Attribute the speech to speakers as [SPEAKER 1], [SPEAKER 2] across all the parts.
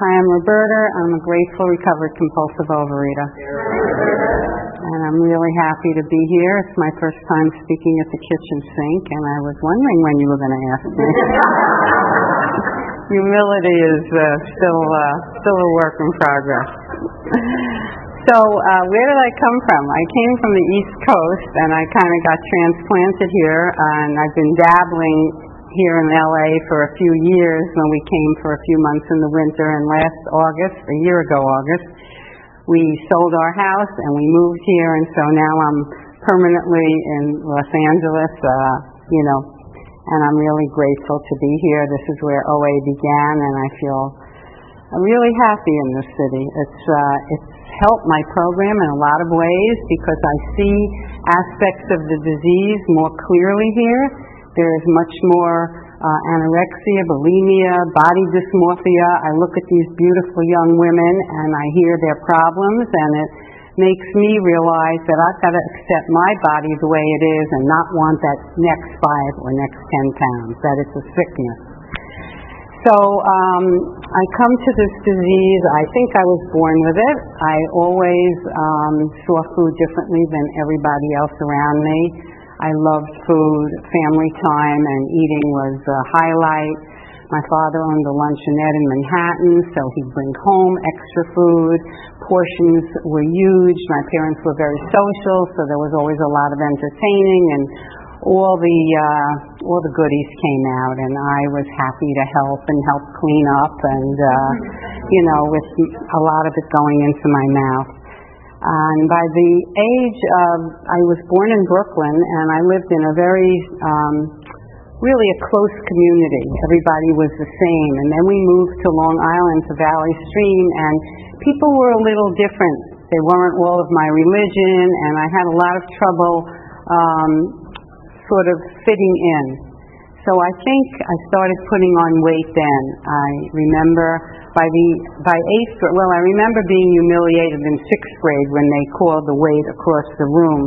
[SPEAKER 1] Hi, I'm Roberta. I'm a grateful, recovered, compulsive overeater. And I'm really happy to be here. It's my first time speaking at the kitchen sink, and I was wondering when you were going to ask me. Humility is uh, still uh, still a work in progress. so, uh, where did I come from? I came from the East Coast, and I kind of got transplanted here, and I've been dabbling here in LA for a few years when we came for a few months in the winter and last August, a year ago August, we sold our house and we moved here and so now I'm permanently in Los Angeles, uh, you know, and I'm really grateful to be here. This is where OA began and I feel I'm really happy in this city. It's uh, it's helped my program in a lot of ways because I see aspects of the disease more clearly here there is much more uh, anorexia, bulimia, body dysmorphia. I look at these beautiful young women and I hear their problems, and it makes me realize that I've got to accept my body the way it is and not want that next five or next ten pounds, that it's a sickness. So um, I come to this disease. I think I was born with it. I always um, saw food differently than everybody else around me. I loved food, family time, and eating was a highlight. My father owned a luncheonette in Manhattan, so he'd bring home extra food. Portions were huge. My parents were very social, so there was always a lot of entertaining, and all the uh, all the goodies came out, and I was happy to help and help clean up, and uh, you know, with a lot of it going into my mouth. And by the age of, I was born in Brooklyn and I lived in a very, um, really a close community. Everybody was the same. And then we moved to Long Island, to Valley Stream, and people were a little different. They weren't all of my religion, and I had a lot of trouble um, sort of fitting in. So I think I started putting on weight then. I remember by the by eighth grade. Well, I remember being humiliated in sixth grade when they called the weight across the room,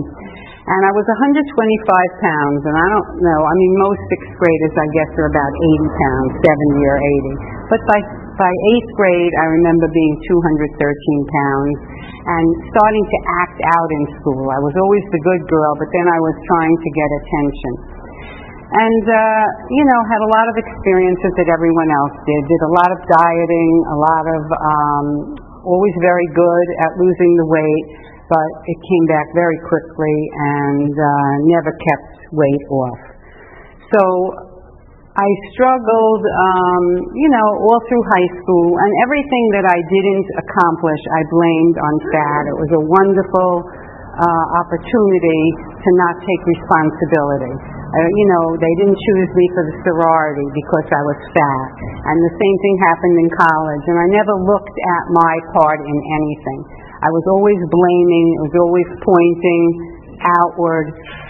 [SPEAKER 1] and I was 125 pounds. And I don't know. I mean, most sixth graders, I guess, are about 80 pounds, 70 or 80. But by by eighth grade, I remember being 213 pounds and starting to act out in school. I was always the good girl, but then I was trying to get attention and uh, you know had a lot of experiences that everyone else did. Did a lot of dieting, a lot of um, always very good at losing the weight, but it came back very quickly and uh, never kept weight off. So I struggled, um, you know, all through high school, and everything that I didn't accomplish, I blamed on fat. It was a wonderful uh, opportunity to not take responsibility. Uh, you know, they didn't choose me for the sorority because I was fat. And the same thing happened in college. And I never looked at my part in anything. I was always blaming, it was always pointing outward,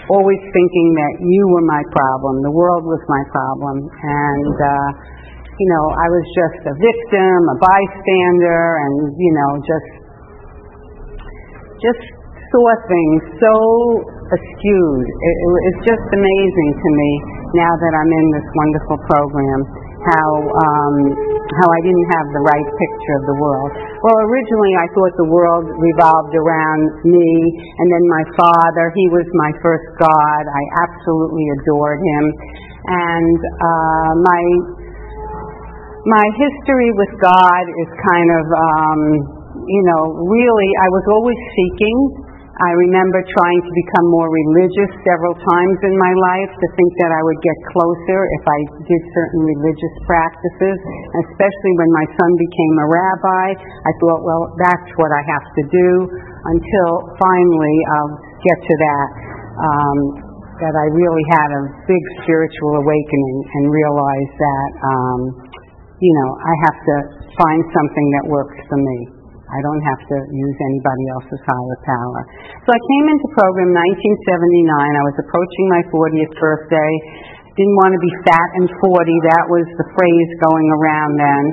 [SPEAKER 1] always thinking that you were my problem, the world was my problem. And, uh, you know, I was just a victim, a bystander, and, you know, just, just saw things so askewed. It, it, it's just amazing to me now that I'm in this wonderful program how um, how I didn't have the right picture of the world. Well, originally I thought the world revolved around me, and then my father. He was my first God. I absolutely adored him, and uh, my my history with God is kind of um, you know really I was always seeking I remember trying to become more religious several times in my life to think that I would get closer if I did certain religious practices, especially when my son became a rabbi. I thought, well, that's what I have to do until finally I'll get to that. Um, that I really had a big spiritual awakening and realized that, um, you know, I have to find something that works for me. I don't have to use anybody else's higher power. So I came into program 1979. I was approaching my 40th birthday. Didn't want to be fat and 40. That was the phrase going around then.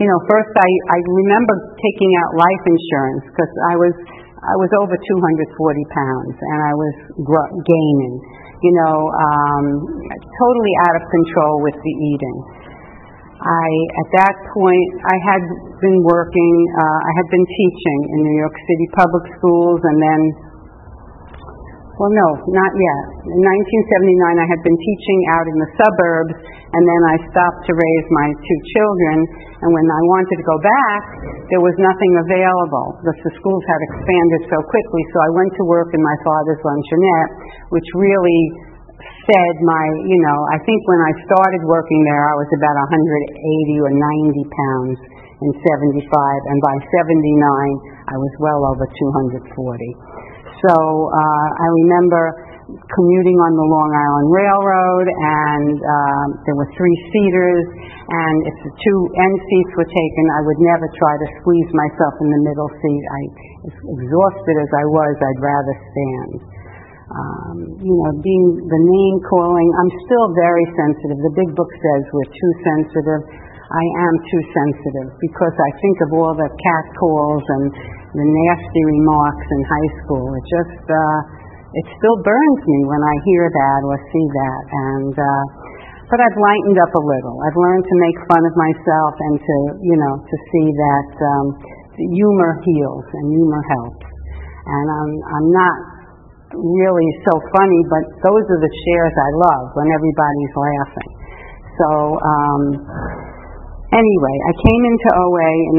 [SPEAKER 1] You know, first I, I remember taking out life insurance because I was I was over 240 pounds and I was gr- gaining. You know, um, totally out of control with the eating. I, at that point, I had been working, uh, I had been teaching in New York City public schools and then well, no, not yet. In 1979, I had been teaching out in the suburbs, and then I stopped to raise my two children. And when I wanted to go back, there was nothing available. The, the schools had expanded so quickly, so I went to work in my father's luncheonette, which really fed my, you know, I think when I started working there, I was about 180 or 90 pounds in 75, and by 79, I was well over 240. So uh, I remember commuting on the Long Island Railroad, and uh, there were three seaters, and if the two end seats were taken, I would never try to squeeze myself in the middle seat. I, as exhausted as I was, I'd rather stand. Um, you know, being the name calling, I'm still very sensitive. The big book says we're too sensitive. I am too sensitive because I think of all the cat calls and the nasty remarks in high school. It just, uh, it still burns me when I hear that or see that. And, uh, but I've lightened up a little. I've learned to make fun of myself and to, you know, to see that um, humor heals and humor helps. And I'm, I'm not really so funny, but those are the shares I love when everybody's laughing. So, um, Anyway, I came into OA in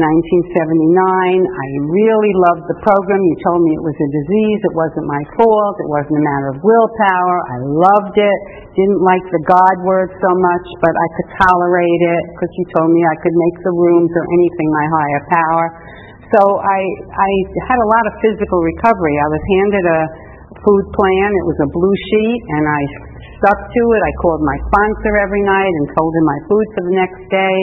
[SPEAKER 1] 1979. I really loved the program. You told me it was a disease. It wasn't my fault. It wasn't a matter of willpower. I loved it. Didn't like the God word so much, but I could tolerate it because you told me I could make the rooms or anything my higher power. So I, I had a lot of physical recovery. I was handed a food plan. It was a blue sheet, and I stuck to it. I called my sponsor every night and told him my food for the next day.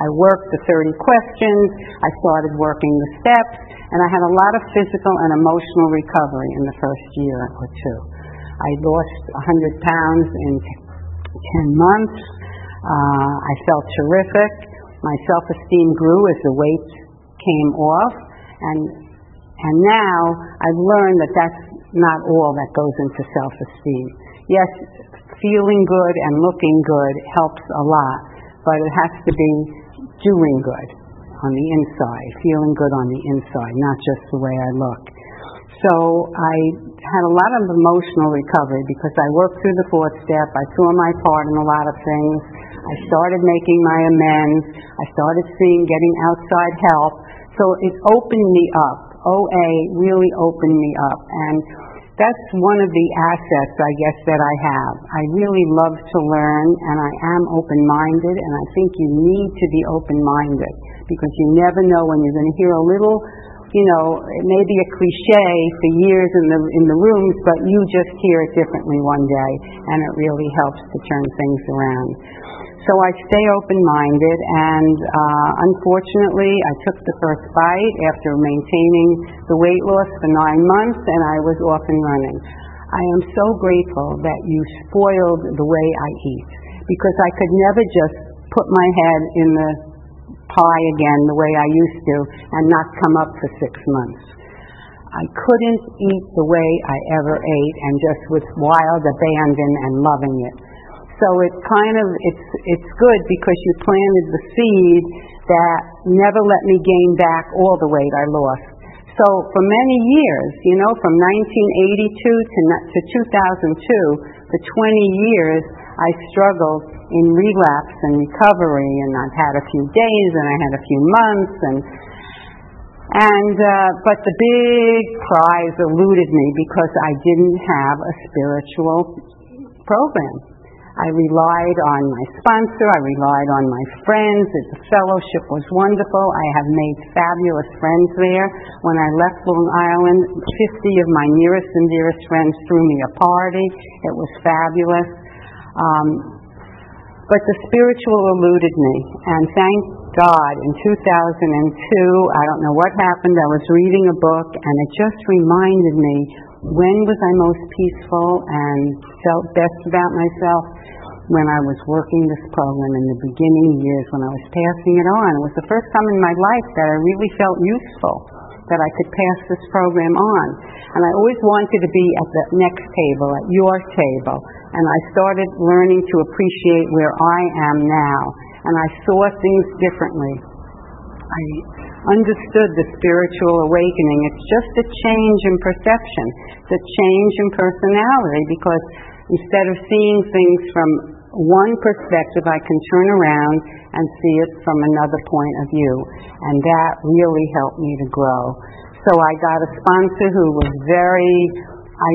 [SPEAKER 1] I worked the 30 questions. I started working the steps, and I had a lot of physical and emotional recovery in the first year or two. I lost 100 pounds in 10 months. Uh, I felt terrific. My self-esteem grew as the weight came off, and and now I've learned that that's not all that goes into self-esteem. Yes, feeling good and looking good helps a lot, but it has to be doing good on the inside, feeling good on the inside, not just the way I look. So I had a lot of emotional recovery because I worked through the fourth step. I saw my part in a lot of things. I started making my amends. I started seeing getting outside help. So it opened me up. OA really opened me up. And that's one of the assets, I guess, that I have. I really love to learn, and I am open minded, and I think you need to be open minded because you never know when you're going to hear a little. You know, it may be a cliche for years in the in the rooms, but you just hear it differently one day, and it really helps to turn things around. So I stay open-minded, and uh, unfortunately, I took the first bite after maintaining the weight loss for nine months, and I was off and running. I am so grateful that you spoiled the way I eat, because I could never just put my head in the pie again the way I used to and not come up for six months. I couldn't eat the way I ever ate and just with wild abandon and loving it. So it's kind of it's it's good because you planted the seed that never let me gain back all the weight I lost. So for many years, you know, from 1982 to to 2002, for 20 years, I struggled in relapse and recovery, and I've had a few days, and I had a few months, and and uh, but the big prize eluded me because I didn't have a spiritual program. I relied on my sponsor, I relied on my friends. The fellowship was wonderful. I have made fabulous friends there. When I left Long Island, 50 of my nearest and dearest friends threw me a party. It was fabulous. Um, but the spiritual eluded me, and thank God, in 2002, I don't know what happened, I was reading a book, and it just reminded me when was I most peaceful and felt best about myself? When I was working this program in the beginning years when I was passing it on. It was the first time in my life that I really felt useful, that I could pass this program on. And I always wanted to be at the next table, at your table. And I started learning to appreciate where I am now. and I saw things differently. I understood the spiritual awakening. It's just a change in perception. It's a change in personality because instead of seeing things from one perspective, I can turn around and see it from another point of view. And that really helped me to grow. So I got a sponsor who was very, I,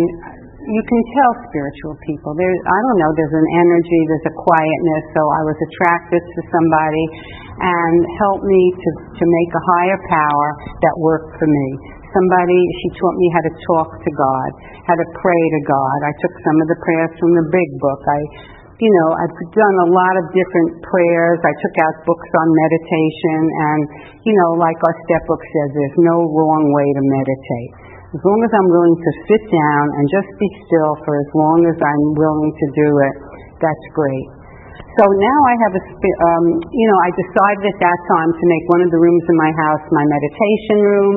[SPEAKER 1] you can tell spiritual people. There, I don't know, there's an energy, there's a quietness, so I was attracted to somebody and helped me to, to make a higher power that worked for me. Somebody, she taught me how to talk to God, how to pray to God. I took some of the prayers from the big book. I you know, I've done a lot of different prayers. I took out books on meditation, and, you know, like our step book says, there's no wrong way to meditate. As long as I'm willing to sit down and just be still for as long as I'm willing to do it, that's great. So now I have a, um, you know, I decided at that time to make one of the rooms in my house my meditation room.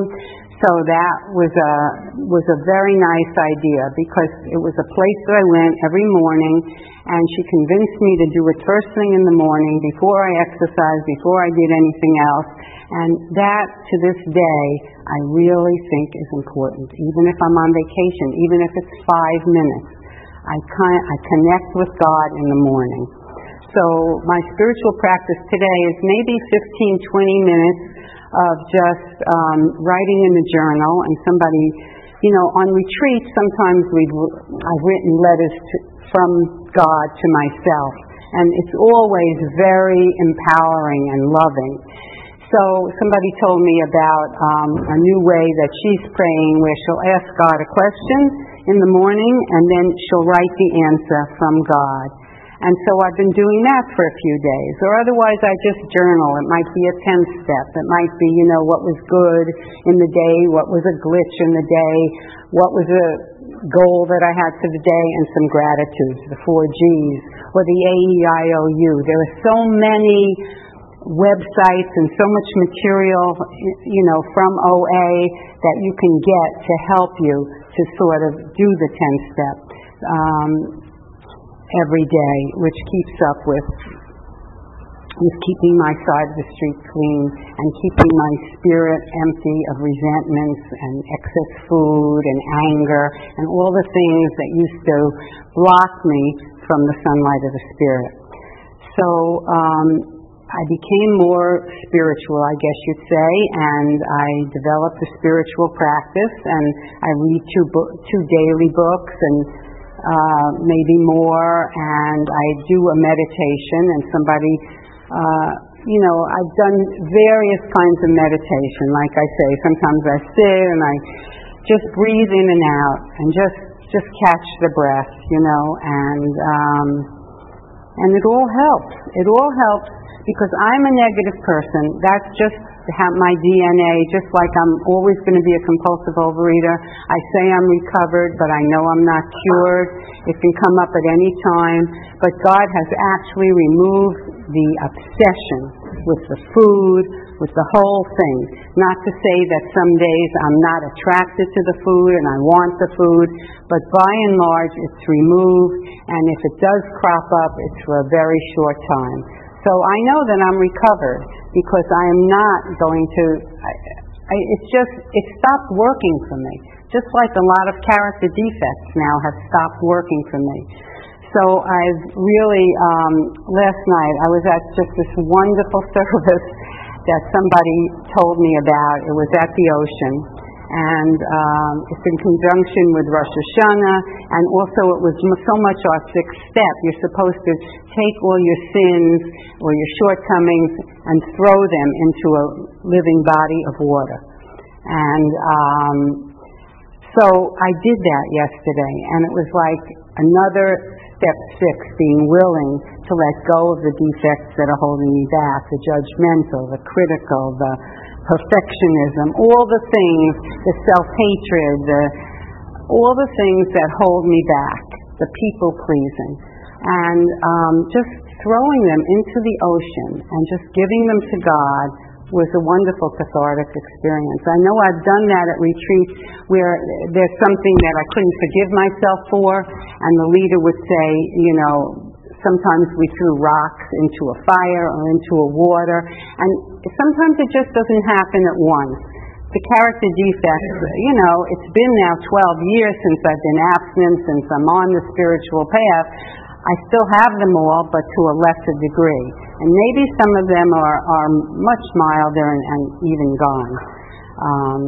[SPEAKER 1] So that was a was a very nice idea because it was a place that I went every morning, and she convinced me to do it first thing in the morning before I exercised, before I did anything else. And that, to this day, I really think is important. Even if I'm on vacation, even if it's five minutes, I, kind I connect with God in the morning. So my spiritual practice today is maybe 15, 20 minutes of just um, writing in the journal and somebody, you know, on retreat sometimes we've I've written letters to, from God to myself, and it's always very empowering and loving. So somebody told me about um, a new way that she's praying where she'll ask God a question in the morning and then she'll write the answer from God. And so I've been doing that for a few days. Or otherwise I just journal. It might be a 10 step. It might be, you know, what was good in the day, what was a glitch in the day, what was a goal that I had for the day, and some gratitudes, the four G's, or the AEIOU. There are so many websites and so much material, you know, from OA that you can get to help you to sort of do the 10 step. Um, every day, which keeps up with with keeping my side of the street clean and keeping my spirit empty of resentments and excess food and anger and all the things that used to block me from the sunlight of the spirit. So um, I became more spiritual, I guess you'd say, and I developed a spiritual practice, and I read two, bo- two daily books and uh, maybe more, and I do a meditation, and somebody, uh, you know, I've done various kinds of meditation. Like I say, sometimes I sit and I just breathe in and out, and just just catch the breath, you know, and um, and it all helps. It all helps because I'm a negative person. That's just have my DNA, just like I'm always going to be a compulsive overeater. I say I'm recovered, but I know I'm not cured. It can come up at any time. But God has actually removed the obsession with the food, with the whole thing. Not to say that some days I'm not attracted to the food and I want the food, but by and large it's removed, and if it does crop up, it's for a very short time. So I know that I'm recovered because I am not going to. I, I, it's just it stopped working for me. Just like a lot of character defects now have stopped working for me. So I've really um, last night I was at just this wonderful service that somebody told me about. It was at the ocean, and um, it's in conjunction with Rosh Hashanah, and also it was so much our sixth step. You're supposed to take all your sins or your shortcomings and throw them into a living body of water. And um, so I did that yesterday, and it was like another step six, being willing to let go of the defects that are holding me back, the judgmental, the critical, the perfectionism, all the things, the self-hatred, the, all the things that hold me back, the people pleasing, and um, just throwing them into the ocean and just giving them to God was a wonderful cathartic experience. I know I've done that at retreats where there's something that I couldn't forgive myself for, and the leader would say, you know, sometimes we threw rocks into a fire or into a water, and sometimes it just doesn't happen at once. The character defects, you know, it's been now 12 years since I've been abstinent, since I'm on the spiritual path. I still have them all, but to a lesser degree. And maybe some of them are, are much milder and, and even gone. Um,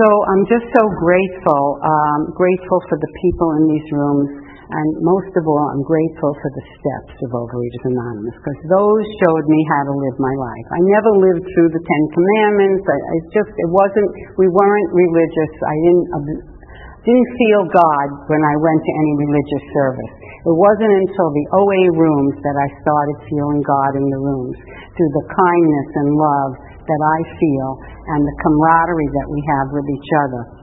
[SPEAKER 1] so I'm just so grateful, um, grateful for the people in these rooms, and most of all, I'm grateful for the steps of Overeaters Anonymous because those showed me how to live my life. I never lived through the Ten Commandments. I, I just, it wasn't, we weren't religious. I didn't, um, didn't feel God when I went to any religious service. It wasn't until the OA rooms that I started feeling God in the rooms through the kindness and love that I feel and the camaraderie that we have with each other.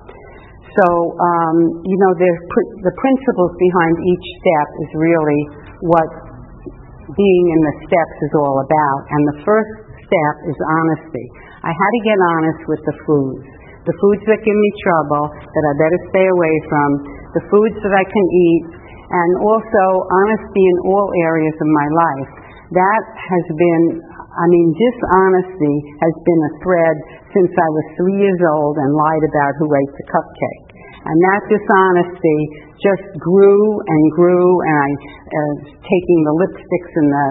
[SPEAKER 1] So, um, you know, the principles behind each step is really what being in the steps is all about. And the first step is honesty. I had to get honest with the foods. The foods that give me trouble, that I better stay away from, the foods that I can eat, and also honesty in all areas of my life. That has been I mean, dishonesty has been a thread since I was three years old and lied about who ate the cupcake. And that dishonesty just grew and grew, and I uh, taking the lipsticks and the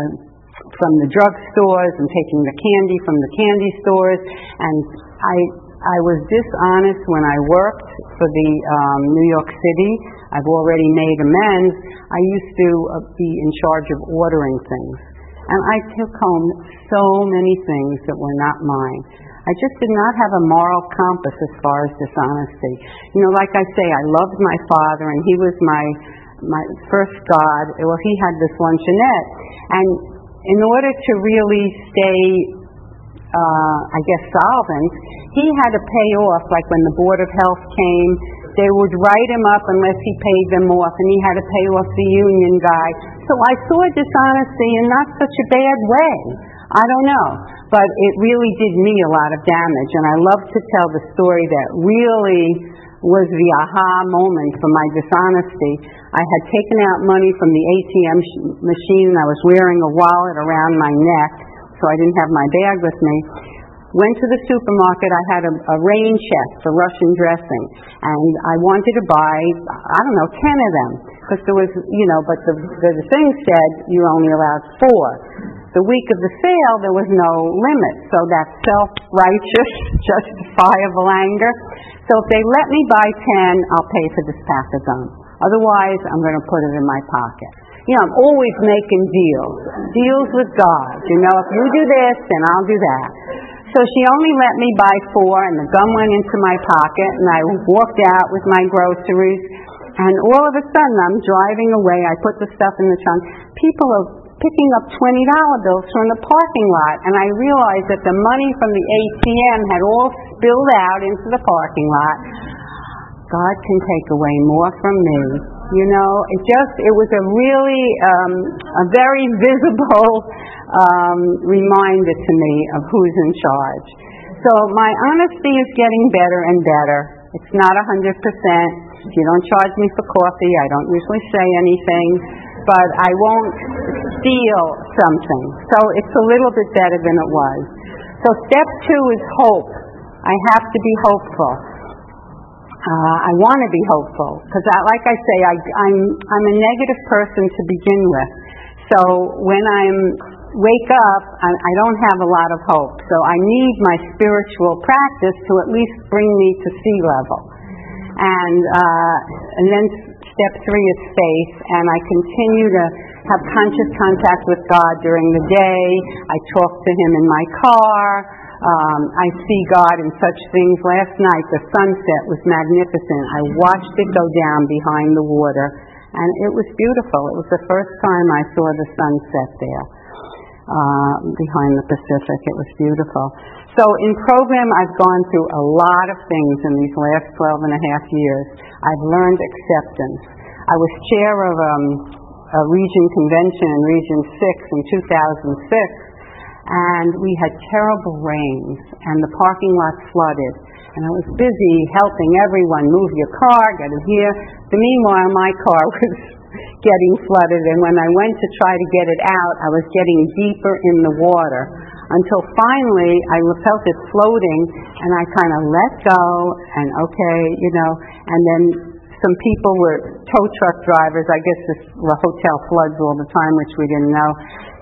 [SPEAKER 1] from the drugstores and taking the candy from the candy stores, and I I was dishonest when I worked for the um, New York City. I've already made amends. I used to uh, be in charge of ordering things. And I took home so many things that were not mine. I just did not have a moral compass as far as dishonesty. You know, like I say, I loved my father and he was my my first God. Well, he had this luncheonette. And in order to really stay, uh, I guess, solvent, he had to pay off, like when the Board of Health came, they would write him up unless he paid them off, and he had to pay off the union guy. So I saw dishonesty in not such a bad way. I don't know. But it really did me a lot of damage. And I love to tell the story that really was the aha moment for my dishonesty. I had taken out money from the ATM machine and I was wearing a wallet around my neck, so I didn't have my bag with me. Went to the supermarket. I had a, a rain check for Russian dressing, and I wanted to buy, I don't know, ten of them because there was, you know, but the, the, the thing said you're only allowed four. The week of the sale, there was no limit, so that self-righteous, justifiable anger. So if they let me buy ten, I'll pay for this pack of gum. Otherwise, I'm going to put it in my pocket. You know, I'm always making deals. Deals with God. You know, if you do this, then I'll do that. So she only let me buy four, and the gum went into my pocket, and I walked out with my groceries. And all of a sudden, I'm driving away. I put the stuff in the trunk. People are picking up $20 bills from the parking lot, and I realized that the money from the ATM had all spilled out into the parking lot. God can take away more from me. You know, it just, it was a really, um, a very visible um, reminder to me of who's in charge. So my honesty is getting better and better. It's not a 100%. If you don't charge me for coffee, I don't usually say anything, but I won't steal something. So it's a little bit better than it was. So step two is hope. I have to be hopeful. Uh, I want to be hopeful because, like I say, I, I'm I'm a negative person to begin with. So when I'm wake up, I, I don't have a lot of hope. So I need my spiritual practice to at least bring me to sea level. And, uh, and then step three is faith, and I continue to have conscious contact with God during the day. I talk to Him in my car. Um, I see God in such things. Last night, the sunset was magnificent. I watched it go down behind the water, and it was beautiful. It was the first time I saw the sunset there uh, behind the Pacific. It was beautiful. So in program, I've gone through a lot of things in these last 12 and a half years. I've learned acceptance. I was chair of um, a region convention in Region 6 in 2006, and we had terrible rains, and the parking lot flooded. And I was busy helping everyone move your car, get it here. The meanwhile, my car was getting flooded. And when I went to try to get it out, I was getting deeper in the water until finally I felt it floating and I kind of let go and okay, you know, and then some people were tow truck drivers, I guess this, the hotel floods all the time, which we didn't know,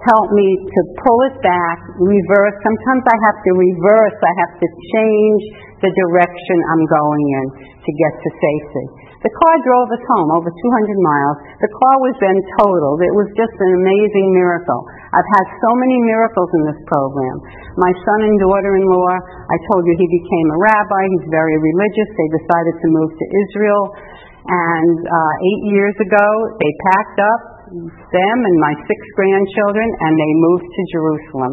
[SPEAKER 1] helped me to pull it back, reverse. Sometimes I have to reverse, I have to change the direction I'm going in to get to safety. The car drove us home over 200 miles. The car was then totaled. It was just an amazing miracle. I've had so many miracles in this program. My son and daughter-in-law, I told you he became a rabbi. He's very religious. They decided to move to Israel. And uh, eight years ago, they packed up them and my six grandchildren and they moved to Jerusalem.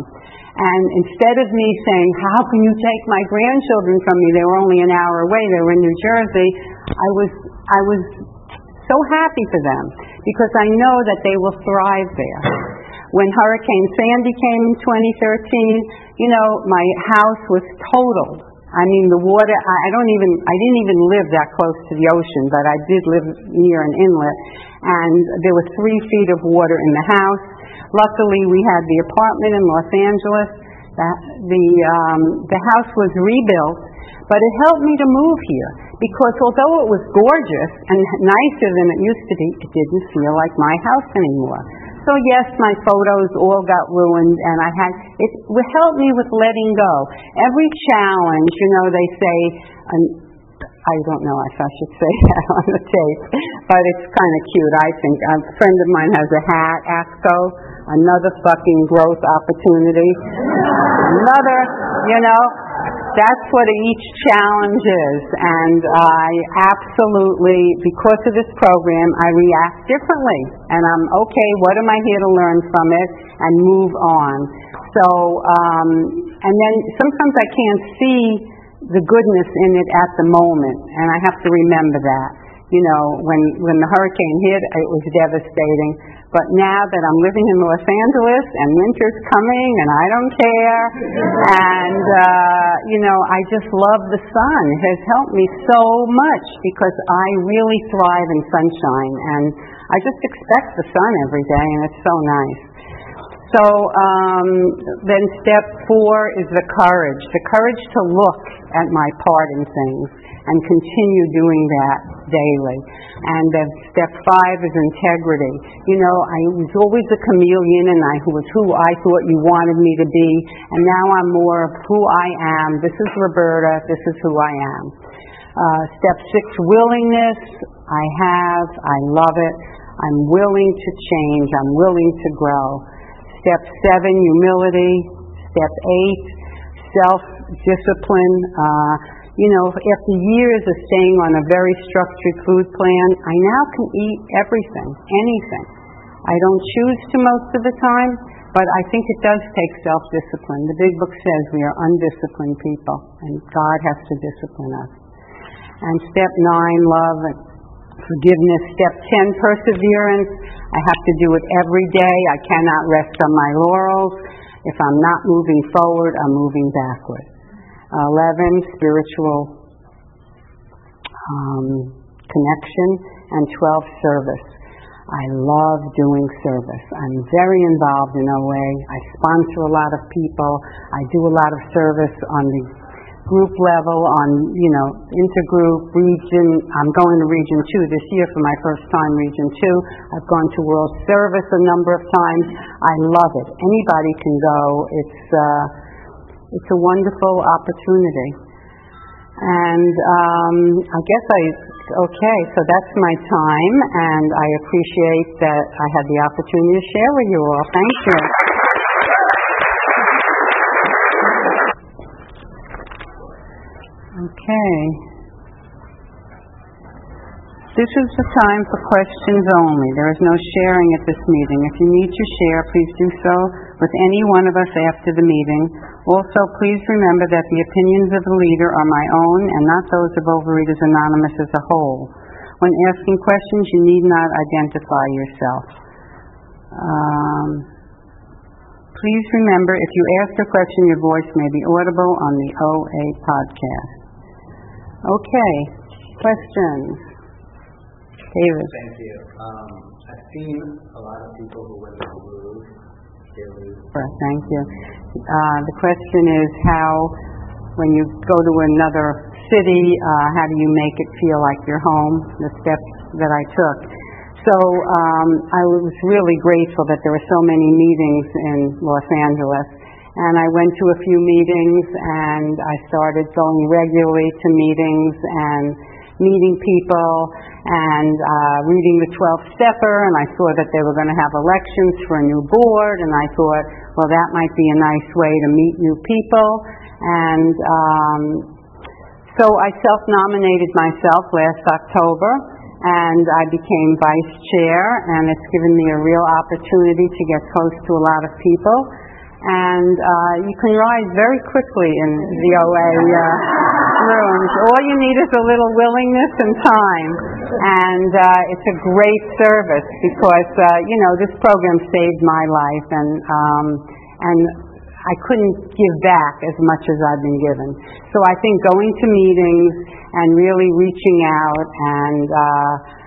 [SPEAKER 1] And instead of me saying, how can you take my grandchildren from me? They were only an hour away. They were in New Jersey. I was, I was so happy for them because I know that they will thrive there. When Hurricane Sandy came in 2013, you know, my house was totaled. I mean, the water, I don't even, I didn't even live that close to the ocean, but I did live near an inlet, and there was three feet of water in the house. Luckily, we had the apartment in Los Angeles. That the, um, the house was rebuilt, but it helped me to move here because although it was gorgeous and nicer than it used to be, it didn't feel like my house anymore. So yes, my photos all got ruined, and I had it would help me with letting go. Every challenge, you know, they say. Um, I don't know if I should say that on the tape, but it's kind of cute, I think. A friend of mine has a hat, AFGO, another fucking growth opportunity. another, you know, that's what each challenge is. And I absolutely, because of this program, I react differently. And I'm, okay, what am I here to learn from it and move on? So, um, and then sometimes I can't see the goodness in it at the moment, and I have to remember that. You know, when, when the hurricane hit, it was devastating. But now that I'm living in Los Angeles and winter's coming and I don't care, and, uh, you know, I just love the sun. It has helped me so much because I really thrive in sunshine and I just expect the sun every day and it's so nice. So um, then step four is the courage, the courage to look at my part in things and continue doing that daily. And then step five is integrity. You know, I was always a chameleon and I was who I thought you wanted me to be, and now I'm more of who I am. This is Roberta, this is who I am. Uh, step six, willingness. I have, I love it. I'm willing to change, I'm willing to grow. Step seven, humility. Step eight, self discipline. Uh, you know, after years of staying on a very structured food plan, I now can eat everything, anything. I don't choose to most of the time, but I think it does take self discipline. The big book says we are undisciplined people, and God has to discipline us. And step nine, love forgiveness. Step ten, perseverance. I have to do it every day. I cannot rest on my laurels. If I'm not moving forward, I'm moving backward. 11, spiritual um, connection, and 12, service. I love doing service. I'm very involved in OA. I sponsor a lot of people. I do a lot of service on the group level, on, you know, intergroup, region. I'm going to Region 2 this year for my first time, Region 2. I've gone to World Service a number of times. I love it. Anybody can go. It's, uh, it's a wonderful opportunity. And um, I guess I, okay, so that's my time, and I appreciate that I had the opportunity to share with you all. Thank you. Okay. This is the time for questions only. There is no sharing at this meeting. If you need to share, please do so with any one of us after the meeting. Also, please remember that the opinions of the leader are my own and not those of Overeaters Anonymous as a whole. When asking questions, you need not identify yourself. Um, please remember, if you ask a question, your voice may be audible on the OA podcast. Okay, questions. David.
[SPEAKER 2] Thank you. Um, I I've seen a lot of people who when they move, they lose.
[SPEAKER 1] Thank you. Uh, the question is how, when you go to another city, uh, how do you make it feel like your home? The steps that I took. So um, I was really grateful that there were so many meetings in Los Angeles. And I went to a few meetings and I started going regularly to meetings and meeting people and uh, reading the 12th stepper and I saw that they were going to have elections for a new board and I thought, well, that might be a nice way to meet new people. And um, so I self-nominated myself last October and I became vice chair and it's given me a real opportunity to get close to a lot of people and uh, you can rise very quickly in the OA uh, rooms. All you need is a little willingness and time, and uh, it's a great service because uh, you know this program saved my life, and um, and I couldn't give back as much as I've been given. So I think going to meetings and really reaching out and uh,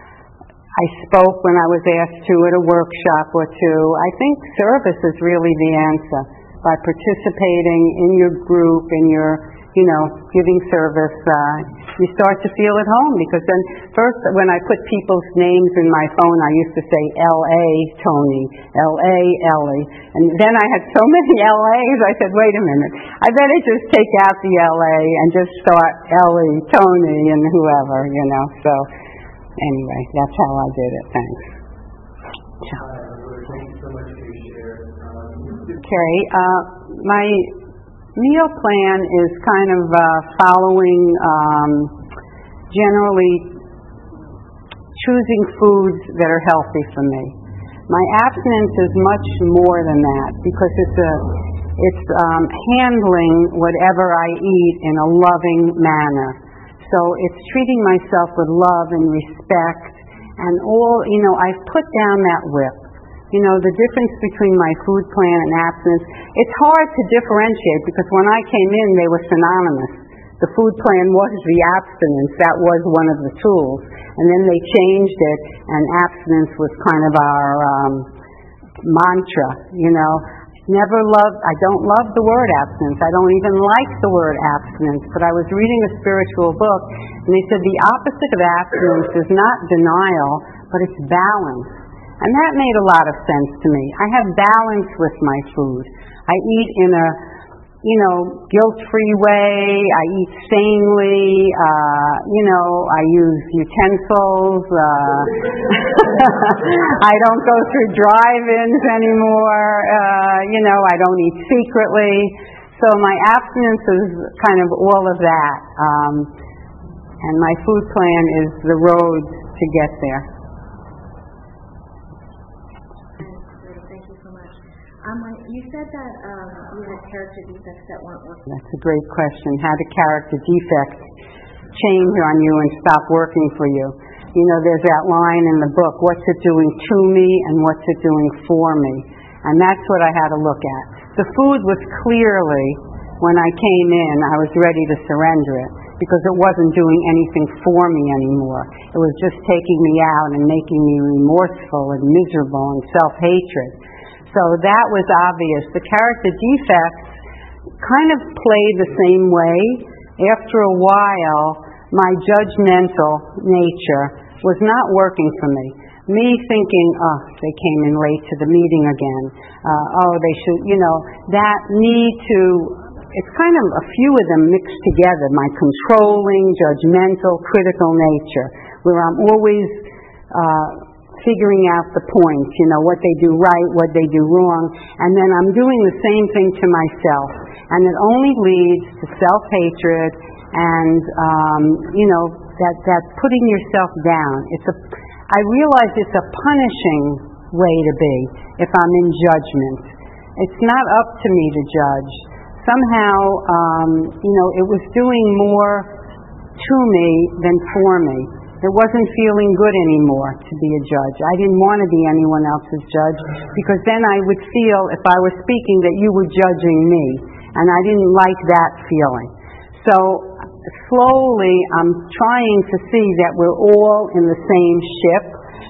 [SPEAKER 1] I spoke when I was asked to at a workshop or two. I think service is really the answer. By participating in your group, in your, you know, giving service, uh, you start to feel at home because then first when I put people's names in my phone, I used to say L.A. Tony, L.A. Ellie. And then I had so many L.A.'s, I said, wait a minute, I better just take out the L.A. and just start Ellie, Tony, and whoever, you know, so anyway, that's how I did it. Thanks. Okay. Uh, my meal plan is kind of uh, following um, generally choosing foods that are healthy for me. My abstinence is much more than that because it's a it's um, handling whatever I eat in a loving manner. So it's treating myself with love and respect and all, you know, I've put down that whip. You know, the difference between my food plan and abstinence, it's hard to differentiate because when I came in, they were synonymous. The food plan was the abstinence. That was one of the tools. And then they changed it, and abstinence was kind of our um, mantra, you know. Never loved, I don't love the word abstinence. I don't even like the word abstinence. But I was reading a spiritual book, and they said the opposite of abstinence is not denial, but it's balance. And that made a lot of sense to me. I have balance with my food. I eat in a you know, guilt-free way. I eat sanely. Uh, you know, I use utensils. Uh, I don't go through drive-ins anymore. Uh, you know, I don't eat secretly. So my abstinence is kind of all of that. Um, and my food plan is the road to get there.
[SPEAKER 3] Um, you said that um, you had character defects that weren't working.
[SPEAKER 1] That's a great question. How do character defects change on you and stop working for you? You know, there's that line in the book, what's it doing to me and what's it doing for me? And that's what I had to look at. The food was clearly, when I came in, I was ready to surrender it because it wasn't doing anything for me anymore. It was just taking me out and making me remorseful and miserable and self-hatred. So that was obvious. The character defects kind of play the same way. After a while, my judgmental nature was not working for me. Me thinking, oh, they came in late to the meeting again. Uh, oh, they should, you know, that need to, it's kind of a few of them mixed together. My controlling, judgmental, critical nature, where I'm always uh, figuring out the points, you know, what they do right, what they do wrong, and then I'm doing the same thing to myself. And it only leads to self-hatred and, um, you know, that, that putting yourself down. It's a, I realize it's a punishing way to be if I'm in judgment. It's not up to me to judge. Somehow, um, you know, it was doing more to me than for me. It wasn't feeling good anymore to be a judge. I didn't want to be anyone else's judge because then I would feel, if I was speaking, that you were judging me. And I didn't like that feeling. So slowly I'm trying to see that we're all in the same ship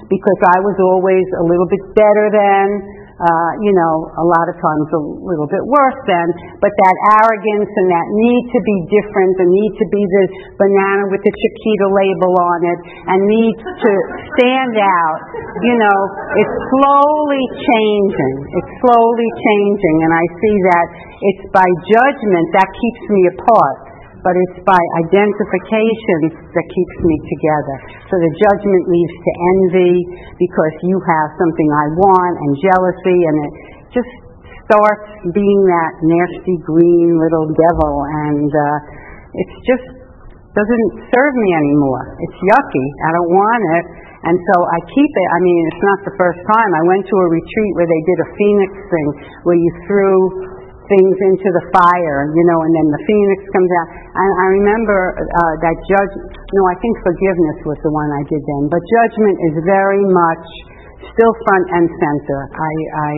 [SPEAKER 1] because I was always a little bit better than, uh, you know, a lot of times a little bit worse than, but that arrogance and that need to be different, the need to be the banana with the Chiquita label on it, and need to stand out, you know, it's slowly changing. It's slowly changing, and I see that it's by judgment that keeps me apart but it's by identification that keeps me together. So the judgment leads to envy because you have something I want and jealousy and it just starts being that nasty green little devil and uh, it's just doesn't serve me anymore. It's yucky. I don't want it. And so I keep it. I mean, it's not the first time. I went to a retreat where they did a phoenix thing where you threw things into the fire, you know, and then the phoenix comes out. And I remember uh, that judge, no, I think forgiveness was the one I did then, but judgment is very much still front and center. I, I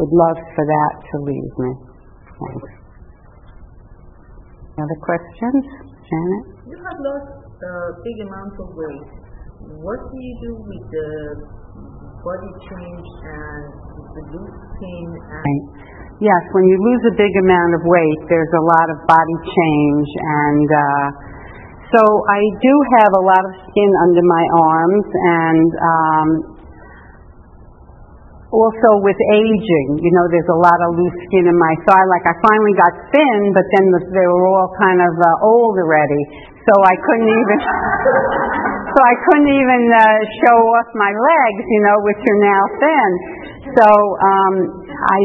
[SPEAKER 1] would love for that to leave me. Thanks. Other questions? Janet?
[SPEAKER 4] You have lost a big amount of weight. What do you do with the body change and the loose skin and
[SPEAKER 1] Right. Yes, when you lose a big amount of weight, there's a lot of body change, and uh, so I do have a lot of skin under my arms, and um, also with aging, you know, there's a lot of loose skin in my thigh. Like I finally got thin, but then the, they were all kind of uh, old already, so I couldn't even. so I couldn't even uh, show off my legs, you know, which are now thin. So um, I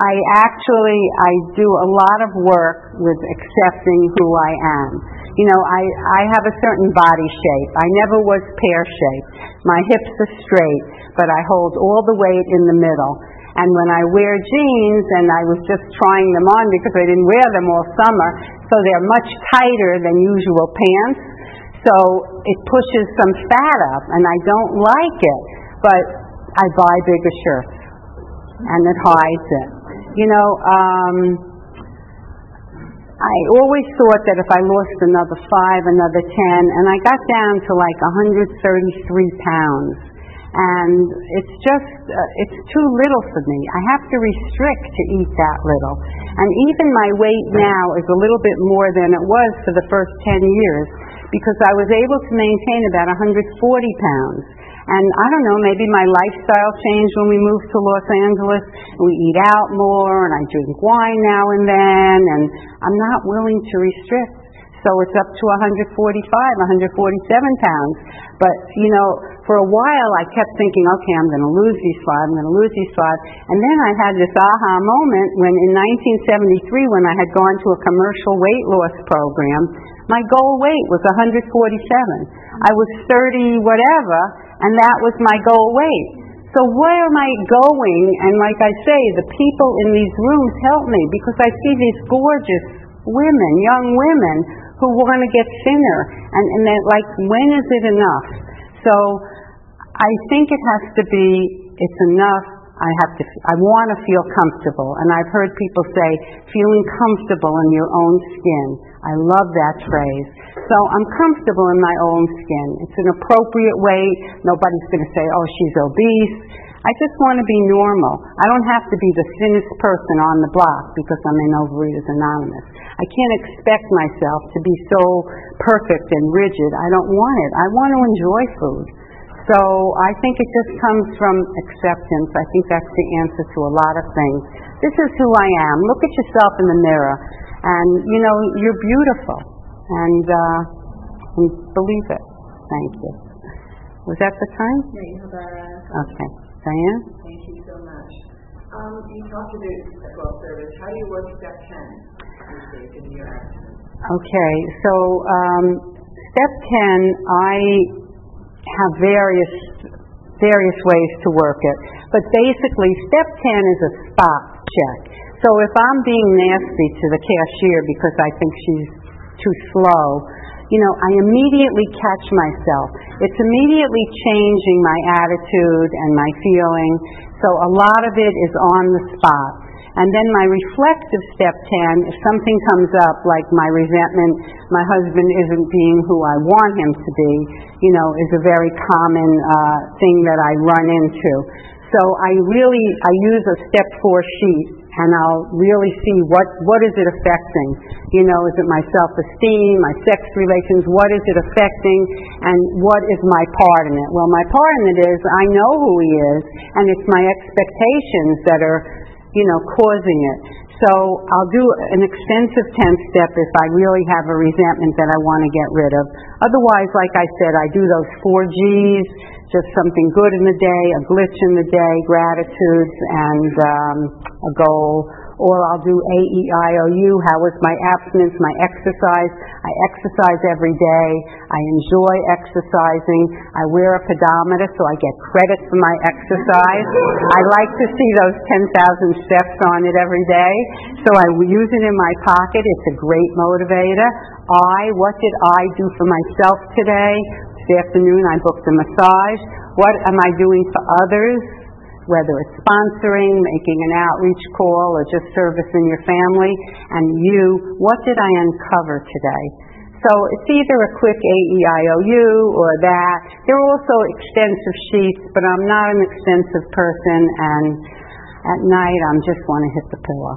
[SPEAKER 1] I actually I do a lot of work with accepting who I am. You know, I I have a certain body shape. I never was pear shaped. My hips are straight, but I hold all the weight in the middle. And when I wear jeans, and I was just trying them on because I didn't wear them all summer, so they're much tighter than usual pants. So it pushes some fat up, and I don't like it. But I buy bigger shirts, and it hides it. You know, um, I always thought that if I lost another five, another ten, and I got down to like 133 pounds, and it's just, uh, it's too little for me. I have to restrict to eat that little. And even my weight now is a little bit more than it was for the first 10 years because I was able to maintain about 140 pounds. And I don't know, maybe my lifestyle changed when we moved to Los Angeles. We eat out more, and I drink wine now and then, and I'm not willing to restrict. So it's up to 145, 147 pounds. But, you know, for a while I kept thinking, okay, I'm going to lose these five, I'm going to lose these five. And then I had this aha moment when in 1973, when I had gone to a commercial weight loss program, my goal weight was 147. I was 30 whatever, and that was my goal weight. So where am I going? And like I say, the people in these rooms help me because I see these gorgeous women, young women, who want to get thinner. And, and they're like, when is it enough? So I think it has to be, it's enough. I have to, I want to feel comfortable. And I've heard people say, feeling comfortable in your own skin. I love that phrase. So I'm comfortable in my own skin. It's an appropriate weight. Nobody's going to say, oh, she's obese. I just want to be normal. I don't have to be the thinnest person on the block because I'm in Overeaters Anonymous. I can't expect myself to be so perfect and rigid. I don't want it. I want to enjoy food. So I think it just comes from acceptance. I think that's the answer to a lot of things. This is who I am. Look at yourself in the mirror, and you know you're beautiful, and, uh, and believe it. Thank you. Was that the time?
[SPEAKER 4] Yeah, you have a,
[SPEAKER 1] Okay. Diane?
[SPEAKER 4] thank you so much. Um, you talked about well service. How do you work step ten these days in your actions?
[SPEAKER 1] Okay, so um, step 10, I have various various ways to work it. But basically, step 10 is a spot check. So if I'm being nasty to the cashier because I think she's too slow, you know, I immediately catch myself. It's immediately changing my attitude and my feeling. So a lot of it is on the spot. And then my reflective step 10, if something comes up like my resentment, my husband isn't being who I want him to be, you know, is a very common uh, thing that I run into. So I really, I use a step four sheet and I'll really see what, what is it affecting. You know, is it my self-esteem, my sex relations, what is it affecting, and what is my part in it? Well, my part in it is I know who he is, and it's my expectations that are, you know, causing it. So I'll do an extensive 10 step if I really have a resentment that I want to get rid of. Otherwise, like I said, I do those four G's, just something good in the day, a glitch in the day, gratitudes, and um, a goal. Or I'll do A, E, I, O, U. How was my abstinence, my exercise? I exercise every day. I enjoy exercising. I wear a pedometer so I get credit for my exercise. I like to see those 10,000 steps on it every day. So I use it in my pocket. It's a great motivator. I, what did I do for myself today? This afternoon I booked a massage. What am I doing for others? Whether it's sponsoring, making an outreach call, or just servicing your family, and you, what did I uncover today? So it's either a quick AEIOU or that. There are also extensive sheets, but I'm not an extensive person, and at night I just want to hit the pillow.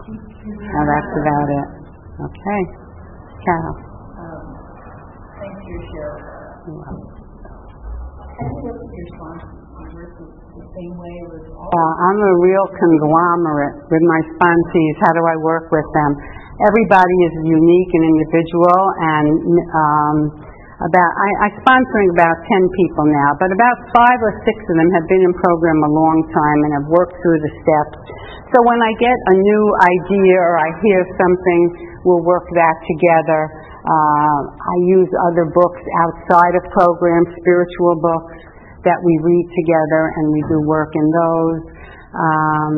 [SPEAKER 1] Now that's about it. Okay. Carol.
[SPEAKER 4] Um, thanks for your share.
[SPEAKER 1] You're welcome.
[SPEAKER 4] Same way with all?
[SPEAKER 1] Uh, I'm a real conglomerate with my sponsees. How do I work with them? Everybody is unique and individual, and um, about I, I sponsoring about ten people now, but about five or six of them have been in program a long time and have worked through the steps. So when I get a new idea or I hear something, we'll work that together. Uh, I use other books outside of program, spiritual books that we read together, and we do work in those. Um,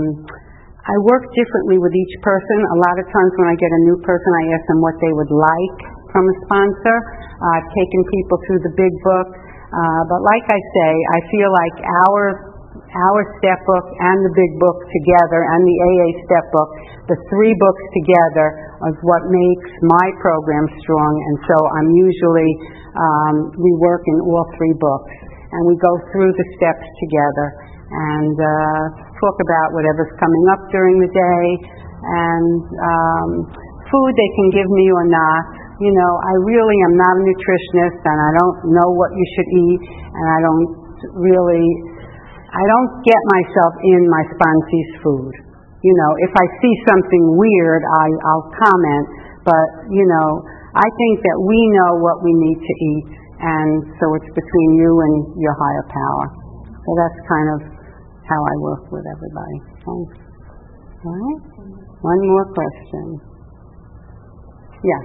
[SPEAKER 1] I work differently with each person. A lot of times when I get a new person, I ask them what they would like from a sponsor. Uh, I've taken people through the big book, uh, but like I say, I feel like our our step book and the big book together and the AA step book, the three books together is what makes my program strong. And so I'm usually um, we work in all three books and we go through the steps together and uh, talk about whatever's coming up during the day and um, food they can give me or not. You know, I really am not a nutritionist and I don't know what you should eat and I don't really, I don't get myself in my sponsee's food. You know, if I see something weird, I, I'll comment, but, you know, I think that we know what we need to eat and so it's between you and your higher power. So that's kind of how I work with everybody. Thanks. All right. One more question. Yeah.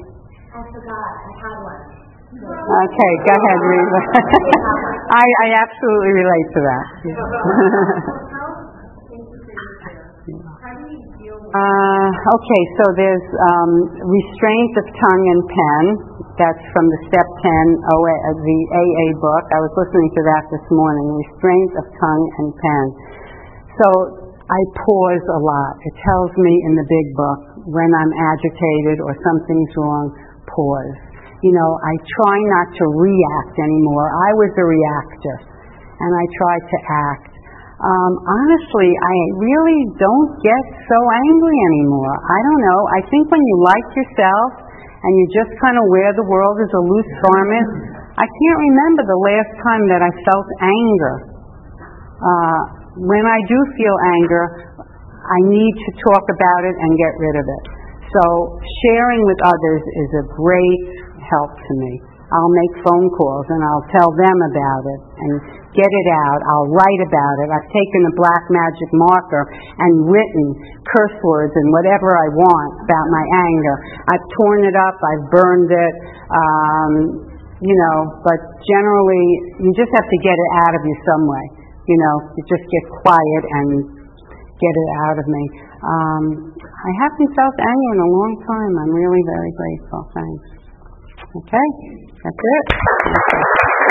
[SPEAKER 3] I forgot, I had one.
[SPEAKER 1] Okay, go ahead, Reva. I, I absolutely relate to that. Uh, okay, so there's um, restraint of tongue and pen. That's from the Step 10 OA, uh, the AA book. I was listening to that this morning. Restraint of tongue and pen. So I pause a lot. It tells me in the big book when I'm agitated or something's wrong, pause. You know, I try not to react anymore. I was a reactor, and I try to act. Um, honestly, I really don't get so angry anymore. I don't know. I think when you like yourself and you just kind of wear the world as a loose garment, I can't remember the last time that I felt anger. Uh, when I do feel anger, I need to talk about it and get rid of it. So sharing with others is a great help to me. I'll make phone calls and I'll tell them about it and get it out. I'll write about it. I've taken a black magic marker and written curse words and whatever I want about my anger. I've torn it up. I've burned it. Um, you know, but generally, you just have to get it out of you some way. You know, you just get quiet and get it out of me. Um, I haven't felt anger in a long time. I'm really very grateful. Thanks. Okay, that's it.